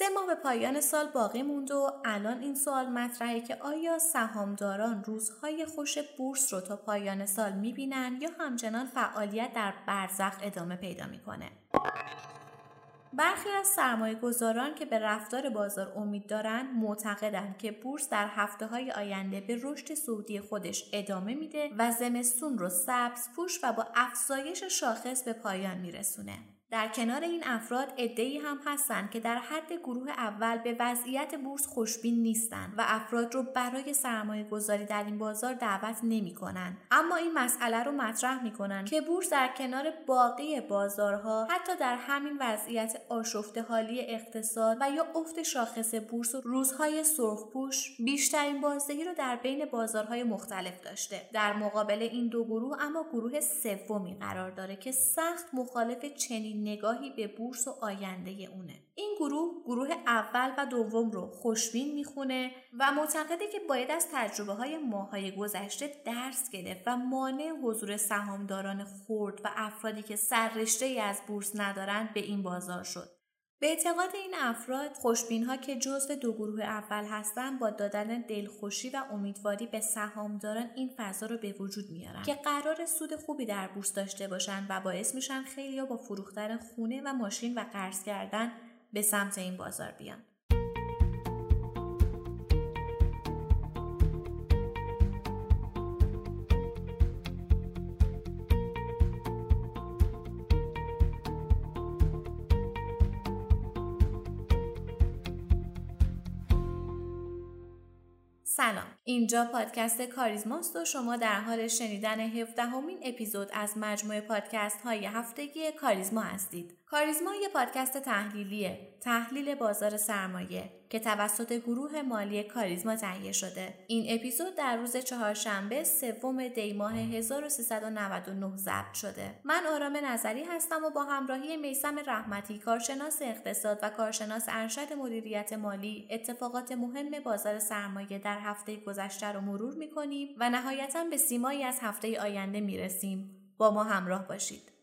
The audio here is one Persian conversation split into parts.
سه ماه به پایان سال باقی موند و الان این سوال مطرحه که آیا سهامداران روزهای خوش بورس رو تا پایان سال می‌بینن یا همچنان فعالیت در برزخ ادامه پیدا می‌کنه؟ برخی از سرمایه گذاران که به رفتار بازار امید دارند معتقدند که بورس در هفته های آینده به رشد سعودی خودش ادامه میده و زمستون رو سبز پوش و با افزایش شاخص به پایان میرسونه. در کنار این افراد عدهای هم هستند که در حد گروه اول به وضعیت بورس خوشبین نیستند و افراد رو برای سرمایه گذاری در این بازار دعوت نمی کنند. اما این مسئله رو مطرح می کنند که بورس در کنار باقی بازارها حتی در همین وضعیت آشفته حالی اقتصاد و یا افت شاخص بورس و روزهای سرخپوش بیشترین بازدهی رو در بین بازارهای مختلف داشته. در مقابل این دو گروه اما گروه سومی قرار داره که سخت مخالف چنین نگاهی به بورس و آینده اونه. این گروه گروه اول و دوم رو خوشبین می‌خونه و معتقده که باید از تجربه های ماهای گذشته درس گرفت و مانع حضور سهامداران خرد و افرادی که سررشته از بورس ندارند به این بازار شد. به اعتقاد این افراد خوشبین ها که جزو دو گروه اول هستند با دادن دلخوشی و امیدواری به سهامداران این فضا رو به وجود میارن که قرار سود خوبی در بورس داشته باشند و باعث میشن خیلی با فروختن خونه و ماشین و قرض کردن به سمت این بازار بیان. سلام. اینجا پادکست کاریزماست و شما در حال شنیدن هفدهمین اپیزود از مجموعه پادکست های هفتگی کاریزما هستید. کاریزما یه پادکست تحلیلیه تحلیل بازار سرمایه که توسط گروه مالی کاریزما تهیه شده. این اپیزود در روز چهارشنبه سوم دی ماه 1399 ضبط شده. من آرام نظری هستم و با همراهی میسم رحمتی کارشناس اقتصاد و کارشناس ارشد مدیریت مالی اتفاقات مهم بازار سرمایه در هفته گذشته رو مرور می‌کنیم و نهایتا به سیمایی از هفته آینده می‌رسیم. با ما همراه باشید.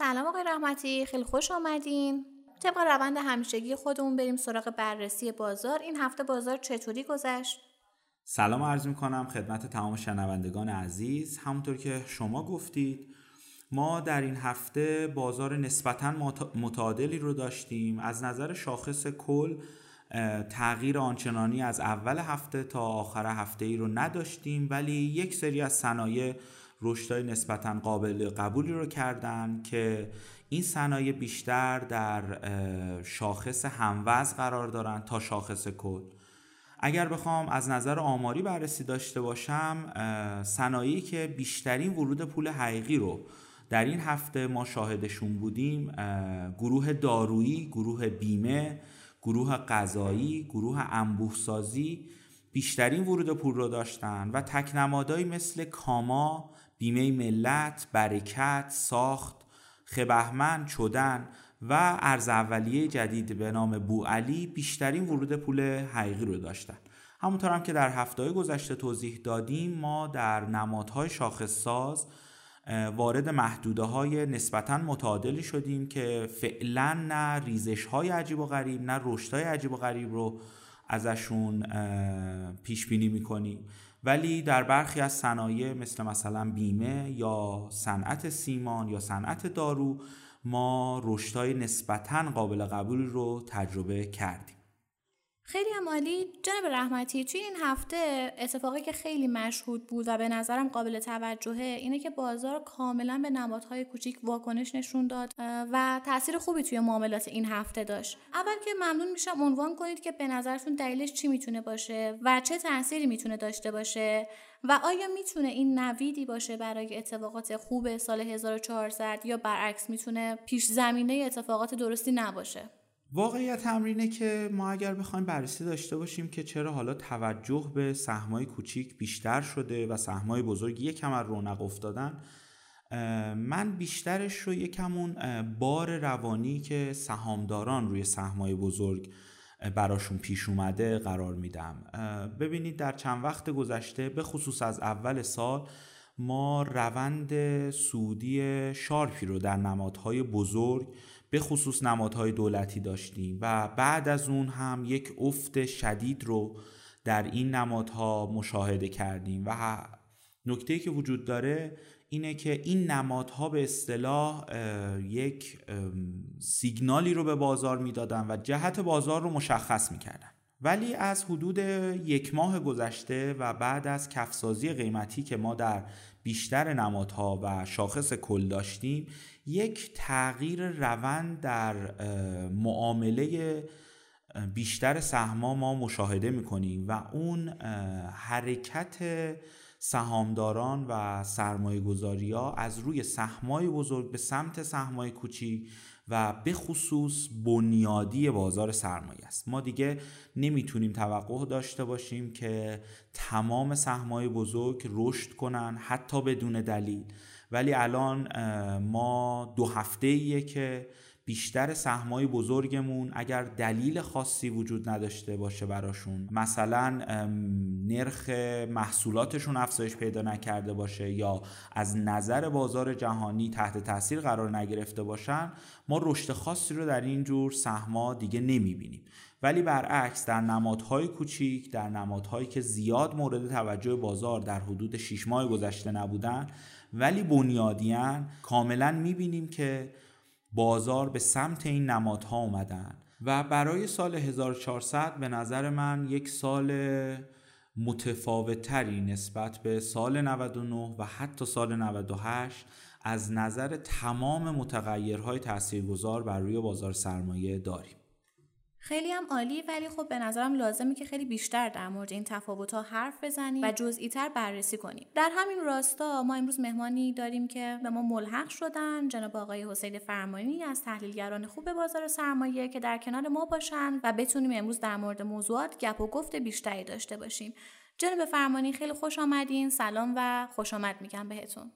سلام آقای رحمتی خیلی خوش آمدین طبق روند همیشگی خودمون بریم سراغ بررسی بازار. این هفته بازار چطوری گذشت؟ سلام عرض می کنم خدمت تمام شنوندگان عزیز. همونطور که شما گفتید ما در این هفته بازار نسبتا متعادلی رو داشتیم. از نظر شاخص کل تغییر آنچنانی از اول هفته تا آخر هفته ای رو نداشتیم ولی یک سری از صنایع رشدهای نسبتا قابل قبولی رو کردن که این صنایع بیشتر در شاخص هموز قرار دارن تا شاخص کل. اگر بخوام از نظر آماری بررسی داشته باشم صنایعی که بیشترین ورود پول حقیقی رو در این هفته ما شاهدشون بودیم گروه دارویی، گروه بیمه، گروه غذایی، گروه انبوهسازی بیشترین ورود پول رو داشتن و تکنمادایی مثل کاما، بیمه ملت، برکت، ساخت، خبهمن، چدن و ارز اولیه جدید به نام بو علی بیشترین ورود پول حقیقی رو داشتن. همونطور هم که در هفته گذشته توضیح دادیم ما در نمادهای شاخص ساز وارد محدوده های نسبتا متعادلی شدیم که فعلا نه ریزش های عجیب و غریب نه رشد های عجیب و غریب رو ازشون پیش بینی می‌کنیم. ولی در برخی از صنایع مثل مثلا بیمه یا صنعت سیمان یا صنعت دارو ما رشدهای نسبتا قابل قبول رو تجربه کردیم. خیلی هم عالی جناب رحمتی توی این هفته اتفاقی که خیلی مشهود بود و به نظرم قابل توجهه اینه که بازار کاملا به نمادهای کوچیک واکنش نشون داد و تاثیر خوبی توی معاملات این هفته داشت. اول که ممنون میشم عنوان کنید که به نظرتون دلیلش چی می‌تونه باشه و چه تاثیری می‌تونه داشته باشه و آیا می‌تونه این نویدی باشه برای اتفاقات خوب سال 1400 یا برعکس می‌تونه پیش زمینه اتفاقات درستی نباشه. واقعیت تمرینه که ما اگر بخوایم بررسی داشته باشیم که چرا حالا توجه به سهمای کوچیک بیشتر شده و سهمای بزرگ یکم از رونق افتادن من بیشترش رو یکمون بار روانی که سهامداران روی سهمای بزرگ براشون پیش اومده قرار میدم. ببینید در چند وقت گذشته به خصوص از اول سال ما روند سودی شارپی رو در نمادهای بزرگ به خصوص نمادهای دولتی داشتیم و بعد از اون هم یک افت شدید رو در این نمادها مشاهده کردیم و نکته که وجود داره اینه که این نمادها به اصطلاح یک سیگنالی رو به بازار می‌دادن و جهت بازار رو مشخص می‌کردن. ولی از حدود یک ماه گذشته و بعد از کفسازی قیمتی که ما در بیشتر نمادها و شاخص کل داشتیم یک تغییر روند در معامله بیشتر سهما ما مشاهده می‌کنیم و اون حرکت سهامداران و سرمایه گذاری ها از روی سهمای بزرگ به سمت سهمای کوچیک و به خصوص بنیادی بازار سرمایه است. ما دیگه نمی‌تونیم توقع داشته باشیم که تمام سهمای بزرگ رشد کنن حتی بدون دلیل. ولی الان ما دو هفته ایه که بیشتر سهمای بزرگمون اگر دلیل خاصی وجود نداشته باشه براشون مثلا نرخ محصولاتشون افزایش پیدا نکرده باشه یا از نظر بازار جهانی تحت تاثیر قرار نگرفته باشن ما رشد خاصی رو در این جور سهما دیگه نمی‌بینیم. ولی برعکس در نمادهای کوچیک در نمادهایی که زیاد مورد توجه بازار در حدود 6 ماه گذشته نبودن ولی بنیادیان کاملا می‌بینیم که بازار به سمت این نمادها اومدن. و برای سال 1400 به نظر من یک سال متفاوتتری نسبت به سال 99 و حتی سال 98 از نظر تمام متغیرهای تاثیرگذار بر روی بازار سرمایه داریم. خیلی هم عالی ولی خب به نظرم لازمه که خیلی بیشتر در مورد این تفاوت ها حرف بزنیم و جزئی تر بررسی کنیم. در همین راستا ما امروز مهمانی داریم که به ما ملحق شدن. جناب آقای حسین فرمانی از تحلیلگران خوب بازار سرمایه که در کنار ما باشن و بتونیم امروز در مورد موضوعات گپ و گفت بیشتری داشته باشیم. جناب فرمانی خیلی خوش آمدین. سلام و خوش آمد میگم بهتون.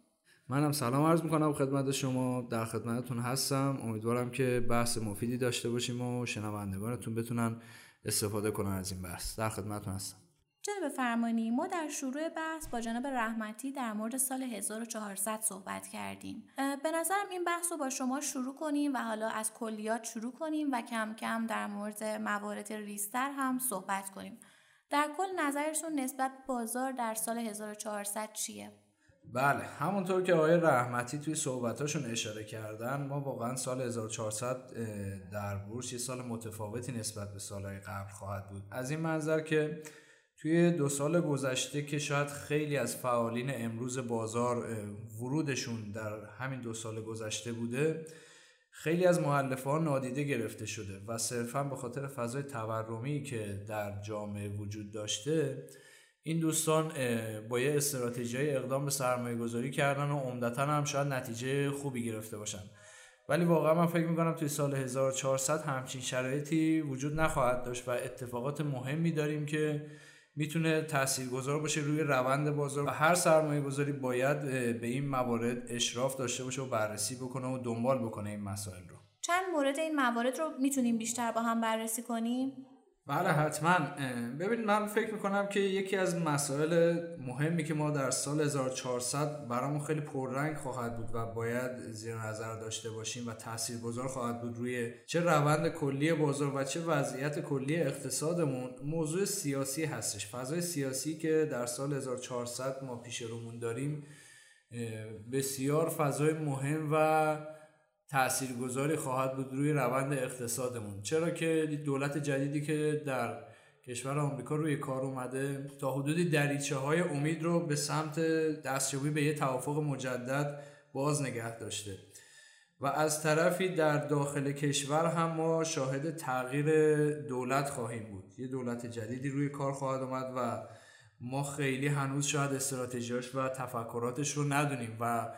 منم سلام عرض می‌کنم خدمت شما در خدمتتون هستم. امیدوارم که بحث مفیدی داشته باشیم و شنوندگانتون بتونن استفاده کنن از این بحث. در خدمتتون هستم. جناب فرمانی ما در شروع بحث با جناب رحمتی در مورد سال 1400 صحبت کردیم. به نظرم این بحث رو با شما شروع کنیم و حالا از کلیات شروع کنیم و کم کم در مورد موارد ریستر هم صحبت کنیم. در کل نظرتون نسبت بازار در سال 1400 چیه؟ بله همونطور که آقای رحمتی توی صحبتاشون اشاره کردن ما واقعا سال 1400 در بورس یه سال متفاوتی نسبت به سالهای قبل خواهد بود. از این منظر که توی دو سال گذشته که شاید خیلی از فعالین امروز بازار ورودشون در همین دو سال گذشته بوده خیلی از معلفان نادیده گرفته شده و صرفا به خاطر فضای تورمی که در جامعه وجود داشته این دوستان با یه استراتژی اقدام به سرمایه گذاری کردن و عمدتا هم شاید نتیجه خوبی گرفته باشن. ولی واقعا من فکر می‌کنم توی سال 1400 همچین شرایطی وجود نخواهد داشت و اتفاقات مهمی داریم که می‌تونه تاثیرگذار باشه روی روند بازار. و هر سرمایه گذاری باید به این موارد اشراف داشته باشه و بررسی بکنه و دنبال بکنه این مسائل رو. چند مورد این موارد رو می‌تونیم بیشتر با هم بررسی کنیم؟ بله حتما. ببینید من فکر می‌کنم که یکی از مسائل مهمی که ما در سال 1400 برامون خیلی پررنگ خواهد بود و باید زیر نظر داشته باشیم و تاثیرگذار خواهد بود روی چه روند کلی بازار و چه وضعیت کلی اقتصادمون موضوع سیاسی هستش. فضای سیاسی که در سال 1400 ما پیش رومون داریم بسیار فضای مهم و تاثیرگذاری خواهد بود روی روند اقتصادمون. چرا که دولت جدیدی که در کشور آمریکا روی کار اومده تا حدودی دریچه های امید رو به سمت دستیابی به یه توافق مجدد باز نگه داشته. و از طرفی در داخل کشور هم ما شاهد تغییر دولت خواهیم بود. یه دولت جدیدی روی کار خواهد اومد و ما خیلی هنوز شاید استراتژیاش و تفکراتش رو ندونیم و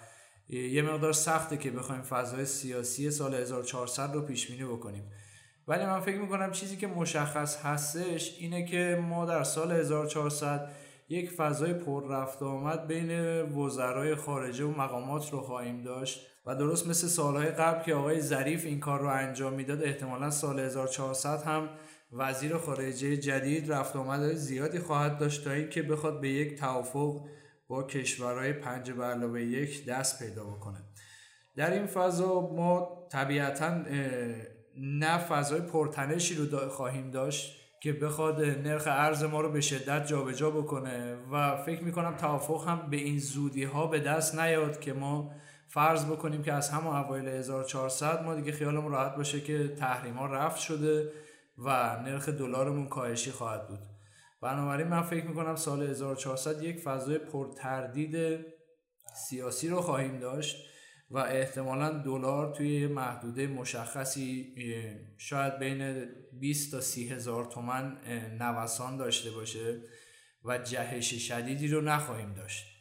یه مقدار سخته که بخوایم فضای سیاسی سال 1400 رو پیش بینی بکنیم. ولی من فکر می‌کنم چیزی که مشخص هستش اینه که ما در سال 1400 یک فضای پر رفت آمد بین وزرای خارجه و مقامات رو خواهیم داشت و درست مثل سالهای قبل که آقای ظریف این کار رو انجام می‌داد احتمالا سال 1400 هم وزیر خارجه جدید رفت آمد. زیادی خواهد داشت تا اینکه بخواد به یک توافق با کشورهای پنج به علاوه یک دست پیدا بکنه. در این فضا ما طبیعتا نه فضای پرتنشی رو خواهیم داشت که بخواد نرخ ارز ما رو به شدت جابجا بکنه و فکر می‌کنم توافق هم به این زودی ها به دست نیاد که ما فرض بکنیم که از همون اوایل 1400 ما دیگه خیالمون راحت باشه که تحریم ها رفت شده و نرخ دلارمون کاهشی خواهد بود. بنابراین من فکر می‌کنم سال 1400 یک فضای پرتردید سیاسی رو خواهیم داشت و احتمالا دلار توی محدوده مشخصی شاید بین 20 تا 30 هزار تومن نوسان داشته باشه و جهش شدیدی رو نخواهیم داشت.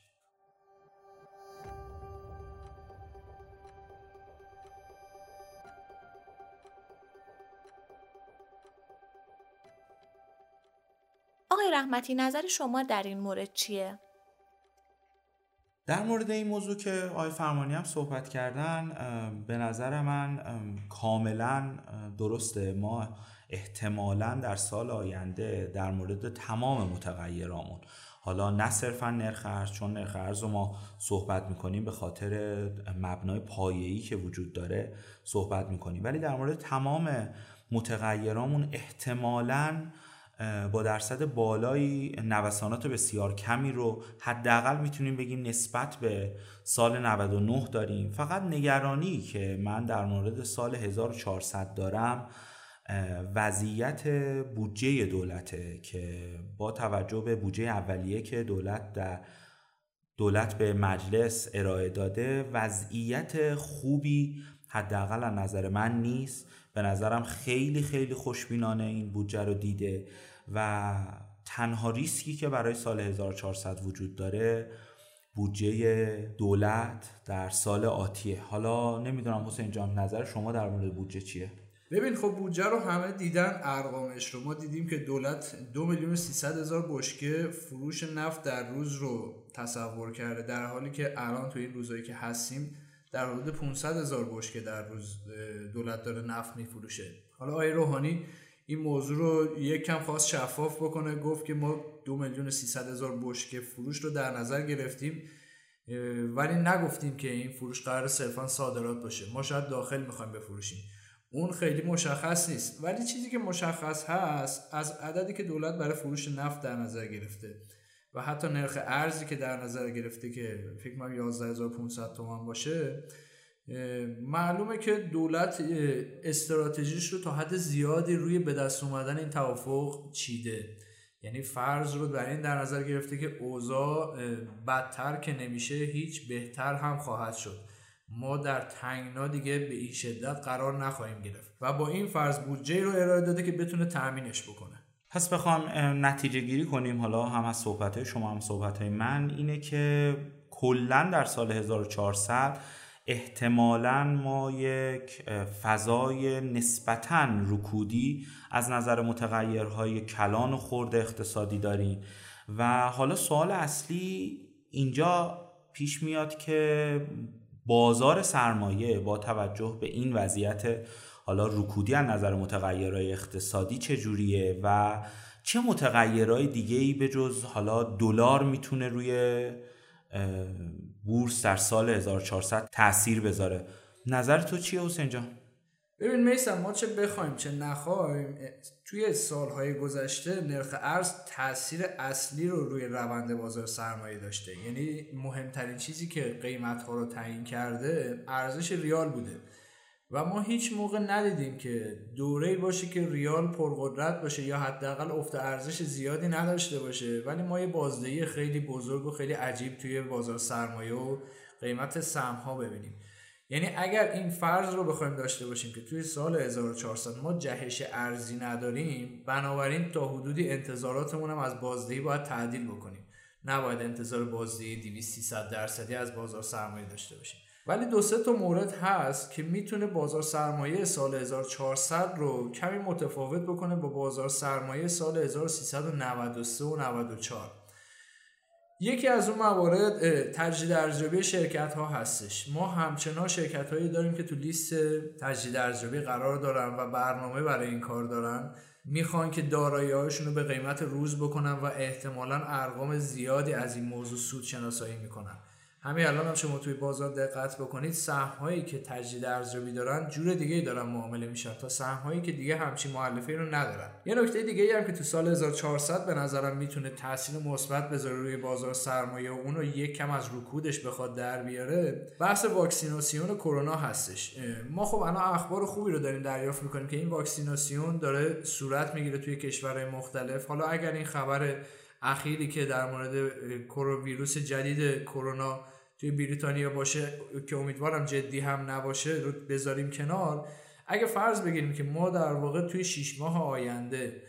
آقای رحمتی نظر شما در این مورد چیه؟ در مورد این موضوع که آقای فرمانی هم صحبت کردن به نظر من کاملا درسته ما احتمالا در سال آینده در مورد تمام متغیرامون حالا نه صرفا نرخ ارز چون نرخ ارز رو ما صحبت می‌کنیم به خاطر مبنای پایه‌ای که وجود داره صحبت می‌کنیم ولی در مورد تمام متغیرامون احتمالاً با درصد بالایی نوسانات بسیار کمی رو حداقل می‌تونیم بگیم نسبت به سال 99 داریم. فقط نگرانی که من در مورد سال 1400 دارم وضعیت بودجه دولته که با توجه به بودجه اولیه که دولت در دولت به مجلس ارائه داده وضعیت خوبی حداقل از نظر من نیست. به نظرم خیلی خیلی خوشبینانه این بودجه رو دیده و تنها ریسکی که برای سال 1400 وجود داره بودجه دولت در سال آتیه. حالا نمی‌دونم حسین جان نظر شما در مورد بودجه چیه؟ ببین خب بودجه رو همه دیدن ارقامش رو. ما دیدیم که دولت دو میلیون سیصد هزار بشکه فروش نفت در روز رو تصور کرده در حالی که الان تو این روزایی که هستیم در حدود 500 هزار بشکه در روز دولت داره نفت میفروشه. حالا آقای روحانی این موضوع رو یک کم خواست شفاف بکنه گفت که ما دو میلیون سیصد هزار بشکه فروش رو در نظر گرفتیم ولی نگفتیم که این فروش قرار صرفا صادرات باشه. ما شاید داخل می‌خوایم بفروشیم. اون خیلی مشخص نیست. ولی چیزی که مشخص هست از عددی که دولت برای فروش نفت در نظر گرفته. و حتی نرخ ارزی که در نظر گرفته که فکر کنم 11500 تومان باشه معلومه که دولت استراتژیش رو تا حد زیادی روی به دست اومدن این توافق چیده. یعنی فرض رو در این در نظر گرفته که اوضاع بدتر که نمیشه هیچ بهتر هم خواهد شد. ما در تنگنا دیگه به این شدت قرار نخواهیم گرفت. و با این فرض بودجه رو ارائه داده که بتونه تأمینش بکنه. پس بخوام نتیجه گیری کنیم حالا هم از صحبت شما هم صحبت من. اینه که کلا در سال 1400 احتمالا ما یک فضای نسبتا رکودی از نظر متغیرهای کلان و خورد اقتصادی داریم. و حالا سوال اصلی اینجا پیش میاد که بازار سرمایه با توجه به این وضعیت حالا رکودی از نظر متغیرهای اقتصادی چجوریه و چه متغیرهای دیگه ای به جز حالا دلار می‌تونه روی بورس در سال 1400 تاثیر بذاره؟ نظر تو چیه حسین جان؟ ببین میسم ما چه بخوایم چه نخوایم توی سالهای گذشته نرخ ارز تاثیر اصلی رو روی روند بازار سرمایه داشته. یعنی مهمترین چیزی که قیمت ها رو تعیین کرده ارزش ریال بوده. و ما هیچ موقع ندیدیم که دوره باشه که ریال پرقدرت باشه یا حداقل افت ارزش زیادی نداشته باشه. ولی ما یه بازدهی خیلی بزرگ و خیلی عجیب توی بازار سرمایه و قیمت سهم ها ببینیم. یعنی اگر این فرض رو بخوایم داشته باشیم که توی سال 1400 ما جهش ارزی نداریم بنابراین تا حدودی انتظاراتمون هم از بازدهی باید تعدیل بکنیم. نباید انتظار بازدهی 200 300 درصدی از بازار سرمایه داشته باشیم. ولی دو سه تا مورد هست که می‌تونه بازار سرمایه سال 1400 رو کمی متفاوت بکنه با بازار سرمایه سال 1393 و 94 یکی از اون موارد تجدید ارزیابی شرکت ها هستش. ما همچنان شرکت هایی داریم که تو لیست تجدید ارزیابی قرار دارن و برنامه برای این کار دارن. می‌خوان که دارایی رو به قیمت روز بکنن و احتمالا ارقام زیادی از این موضوع سود شناسایی می‌کنن. همین الان هم شما توی بازار دقت بکنید سهم هایی که تجدید ارزیابی دارن جور دیگه ای دارن معامله میشن تا سهم هایی که دیگه همچین مؤلفه رو ندارن. یه نکته دیگه ای هم که تو سال 1400 به نظرم می‌تونه تاثیر مثبت بذاره روی بازار سرمایه و اونو یک کم از رکودش بخواد در بیاره بحث واکسیناسیون کرونا هستش. ما خب الان اخبار خوبی رو داریم دریافت می‌کنیم که این واکسیناسیون داره صورت می‌گیره توی کشورهای مختلف. حالا اگر این خبر اخیری که در مورد ویروس جدید کرونا توی بریتانیا باشه که امیدوارم جدی هم نباشه رو بذاریم کنار. اگه فرض بگیریم که ما در واقع توی 6 ماه آینده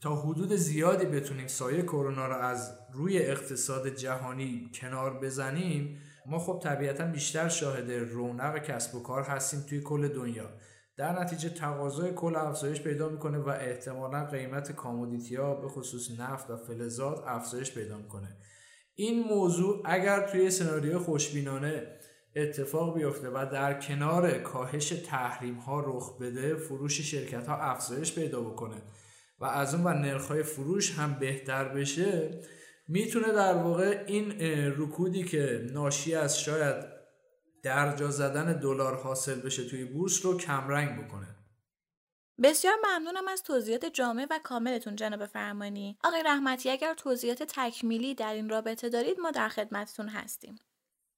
تا حدود زیادی بتونیم سایه کرونا رو از روی اقتصاد جهانی کنار بزنیم ما خب طبیعتا بیشتر شاهد رونق کسب و کار هستیم توی کل دنیا. در نتیجه تقاضای کل افزایش پیدا می‌کنه و احتمالا قیمت کامودیتی ها به خصوص نفت و فلزات افزایش پیدا می‌کنه. این موضوع اگر توی سناریو خوشبینانه اتفاق بیفته و در کنار کاهش تحریم ها رخ بده فروش شرکت ها افزایش پیدا بکنه و از اون و نرخ فروش هم بهتر بشه می‌تونه در واقع این رکودی که ناشی از شاید درجا زدن دلار حاصل بشه توی بورس رو کمرنگ بکنه. بسیار ممنونم از توضیحات جامع و کاملتون جناب فرمانی. آقای رحمتی اگر توضیحات تکمیلی در این رابطه دارید ما در خدمتتون هستیم.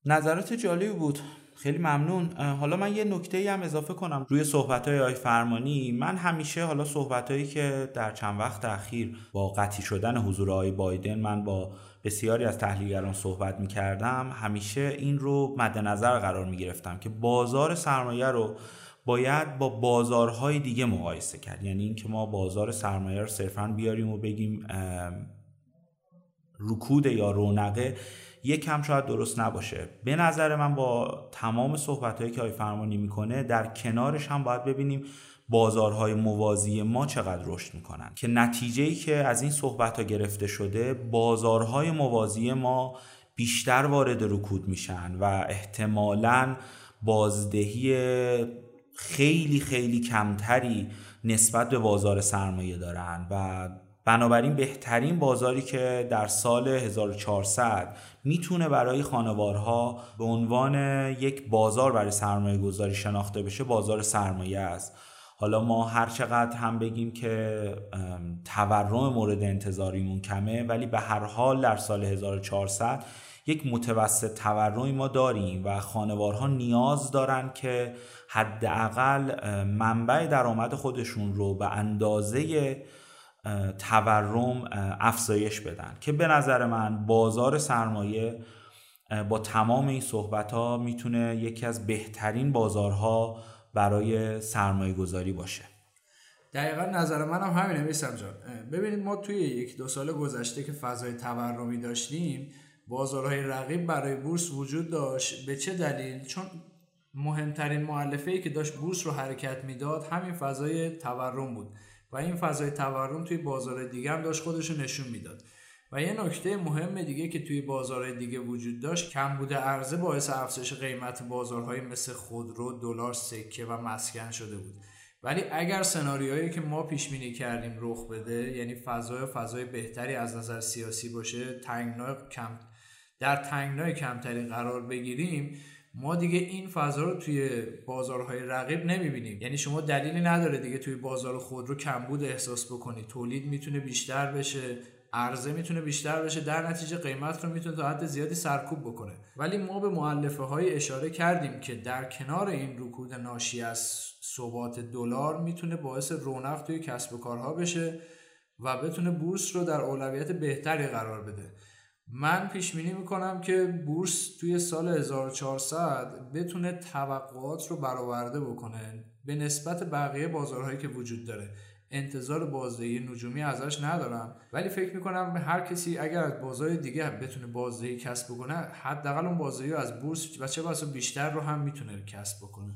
نظرات جالبی بود خیلی ممنون حالا من یه نکته هم اضافه کنم روی صحبت های آی فرمانی من همیشه حالا صحبت هایی که در چند وقت اخیر با قطعی شدن حضور آقای بایدن من با بسیاری از تحلیلگران صحبت می کردم همیشه این رو مد نظر قرار می گرفتم که بازار سرمایه رو باید با بازارهای دیگه مقایسه کرد. یعنی اینکه ما بازار سرمایه رو صرفا بیاریم و بگیم رکود یا رونقه یکم شاید درست نباشه. به نظر من با تمام صحبت هایی که آی فرمانی می‌کنه در کنارش هم باید ببینیم بازارهای موازی ما چقدر رشد می‌کنن. که نتیجه ای که از این صحبت ها گرفته شده بازارهای موازی ما بیشتر وارد رکود میشن و احتمالا بازدهی خیلی خیلی کمتری نسبت به بازار سرمایه دارن و بنابراین بهترین بازاری که در سال 1400 می‌تونه برای خانوارها به عنوان یک بازار برای سرمایه گذاری شناخته بشه بازار سرمایه است. حالا ما هر چقدر هم بگیم که تورم مورد انتظاریمون کمه ولی به هر حال در سال 1400 یک متوسط تورمی ما داریم و خانوارها نیاز دارن که حداقل منبع درآمد خودشون رو به اندازه تورم افزایش بدن. که به نظر من بازار سرمایه با تمام این صحبت ها می‌تونه یکی از بهترین بازارها برای سرمایه گذاری باشه. دقیقا نظر من هم همینه میسم جان. ببینید ما توی یک دو سال گذشته که فضای تورمی داشتیم بازارهای رقیب برای بورس وجود داشت. به چه دلیل؟ چون مهمترین معلفه که داشت بورس رو حرکت می‌داد همین فضای تورم بود. و این فضای تورم توی بازار دیگه هم داشت خودش رو نشون می‌داد. و یه نکته مهم دیگه که توی بازارهای دیگه وجود داشت کم بوده عرضه باعث افزایش قیمت بازارهای مثل خودرو، دلار، سکه و مسکن شده بود. ولی اگر سناریوهایی که ما پیش بینی کردیم رخ بده یعنی فضای فضای بهتری از نظر سیاسی باشه تنگنای کم در تنگنای کمتری قرار بگیریم ما دیگه این فضا رو توی بازارهای رقیب نمی‌بینیم. یعنی شما دلیلی نداره دیگه توی بازار خود رو کمبود احساس بکنید تولید می‌تونه بیشتر بشه. عرضه می‌تونه بیشتر بشه در نتیجه قیمت رو می‌تونه تا حد زیادی سرکوب بکنه. ولی ما به معلفه های اشاره کردیم که در کنار این رکود ناشی از ثبات دلار می‌تونه باعث رونق توی کسب و کارها بشه و بتونه بورس رو در اولویت بهتری قرار بده. من پیش بینی می‌کنم که بورس توی سال 1400 بتونه توقعات رو برآورده بکنه به نسبت بقیه بازارهایی که وجود داره. انتظار بازدهی نجومی ازش ندارم. ولی فکر می‌کنم هر کسی اگر از بازار دیگه بتونه بازدهی کسب بکنه حداقل اون بازدهی از بورس و چه بسا بیشتر رو هم می‌تونه کسب بکنه.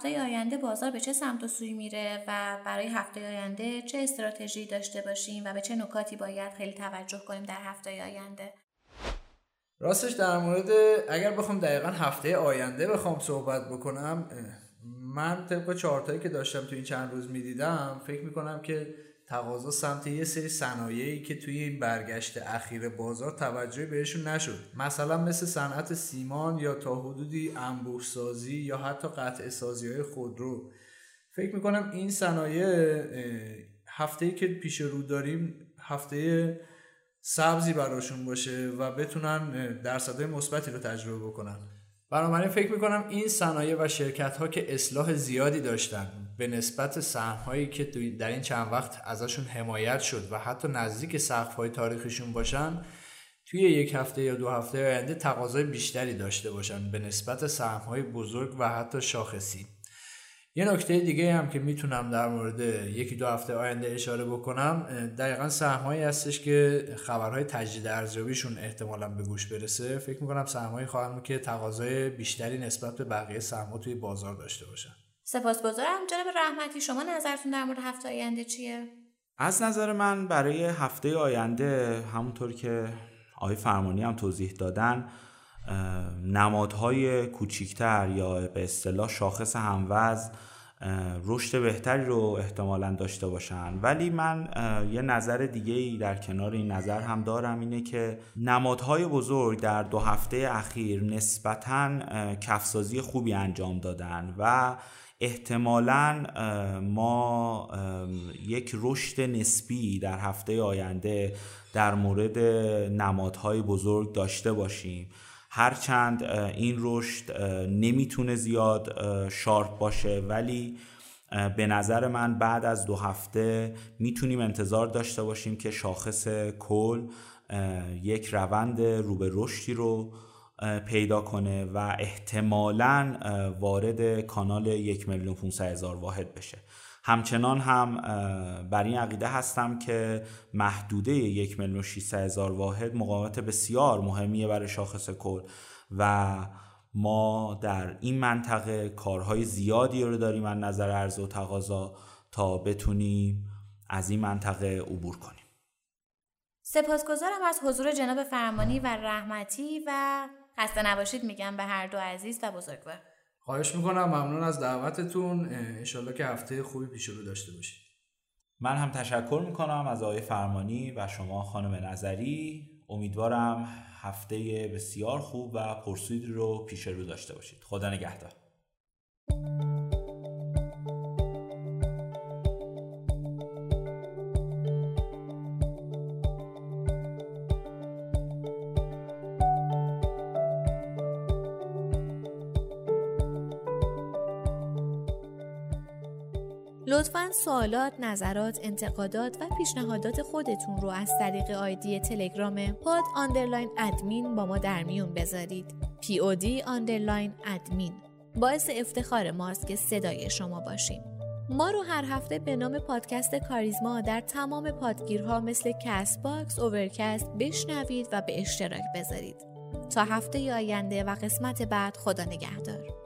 هفته آینده بازار به چه سمت و سوی میره و برای هفته آینده چه استراتژی داشته باشیم و به چه نکاتی باید خیلی توجه کنیم در هفته آینده؟ راستش در مورد اگر بخوام دقیقا هفته آینده بخوام صحبت بکنم من طبق چارتایی که داشتم تو این چند روز می‌دیدم فکر می‌کنم که تقاضا سمت یه سری صنایعی که توی این برگشت اخیر بازار توجهی بهشون نشد. مثلا مثل صنعت سیمان یا تا حدودی انبوه یا حتی قطع سازی های خودرو. فکر می‌کنم این صنایع هفته که پیش رو داریم هفته سبزی براشون باشه و بتونن درصدهای مثبتی رو تجربه بکنن. بنابراین فکر می‌کنم این صنایع و شرکت ها که اصلاح زیادی داشتن به نسبت سهم هایی که در این چند وقت ازشون حمایت شد و حتی نزدیک سقف های تاریخیشون باشن توی یک هفته یا دو هفته آینده تقاضای بیشتری داشته باشن به نسبت سهم های بزرگ و حتی شاخصی. یه نکته دیگه هم که می‌تونم در مورد یکی دو هفته آینده اشاره بکنم دقیقا سهمهایی هستش که خبرهای تجدید ارزیابیشون احتمالا به گوش برسه. فکر می‌کنم سهمهایی خواهم که تقاضای بیشتری نسبت به بقیه سهمها توی بازار داشته باشن. سپاسگزارم. جناب رحمتی شما نظرتون در مورد هفته آینده چیه؟ از نظر من برای هفته آینده همونطور که آقای فرمانی هم توضیح دادن نمادهای کوچیکتر یا به اصطلاح شاخص هموز رشد بهتری رو احتمالا داشته باشن. ولی من یه نظر دیگه ای در کنار این نظر هم دارم اینه که نمادهای بزرگ در دو هفته اخیر نسبتا کفسازی خوبی انجام دادن و احتمالا ما یک رشد نسبی در هفته آینده در مورد نمادهای بزرگ داشته باشیم. هرچند این رشد نمی‌تونه زیاد شارپ باشه ولی به نظر من بعد از دو هفته می‌تونیم انتظار داشته باشیم که شاخص کل یک روند رو به رشدی رو پیدا کنه و احتمالا وارد کانال یک میلیون هزار واحد بشه. همچنان هم بر این عقیده هستم که محدوده یک میلیون هزار واحد مقاومت بسیار مهمیه برای شاخص کل و ما در این منطقه کارهای زیادی رو داریم از نظر عرضه و تقاضا تا بتونیم از این منطقه عبور کنیم. سپاسگزارم از حضور جناب فرمانی و رحمتی و خسته نباشید میگم به هر دو عزیز و بزرگوار. خواهش می‌کنم ممنون از دعوتتون. انشالله که هفته خوبی پیش رو داشته باشید. من هم تشکر می‌کنم از آقای فرمانی و شما خانم نظری. امیدوارم هفته بسیار خوب و پرسودی رو پیش رو داشته باشید. خدا نگهدار. لطفا سوالات، نظرات، انتقادات و پیشنهادات خودتون رو از طریق آیدی تلگرام pod underline admin با ما در میون بذارید. POD underline admin باعث افتخار ماست که صدای شما باشیم. ما رو هر هفته به نام پادکست کاریزما در تمام پادگیرها مثل Castbox، Overcast بشنوید و به اشتراک بذارید. تا هفته آینده و قسمت بعد خدا نگهدار.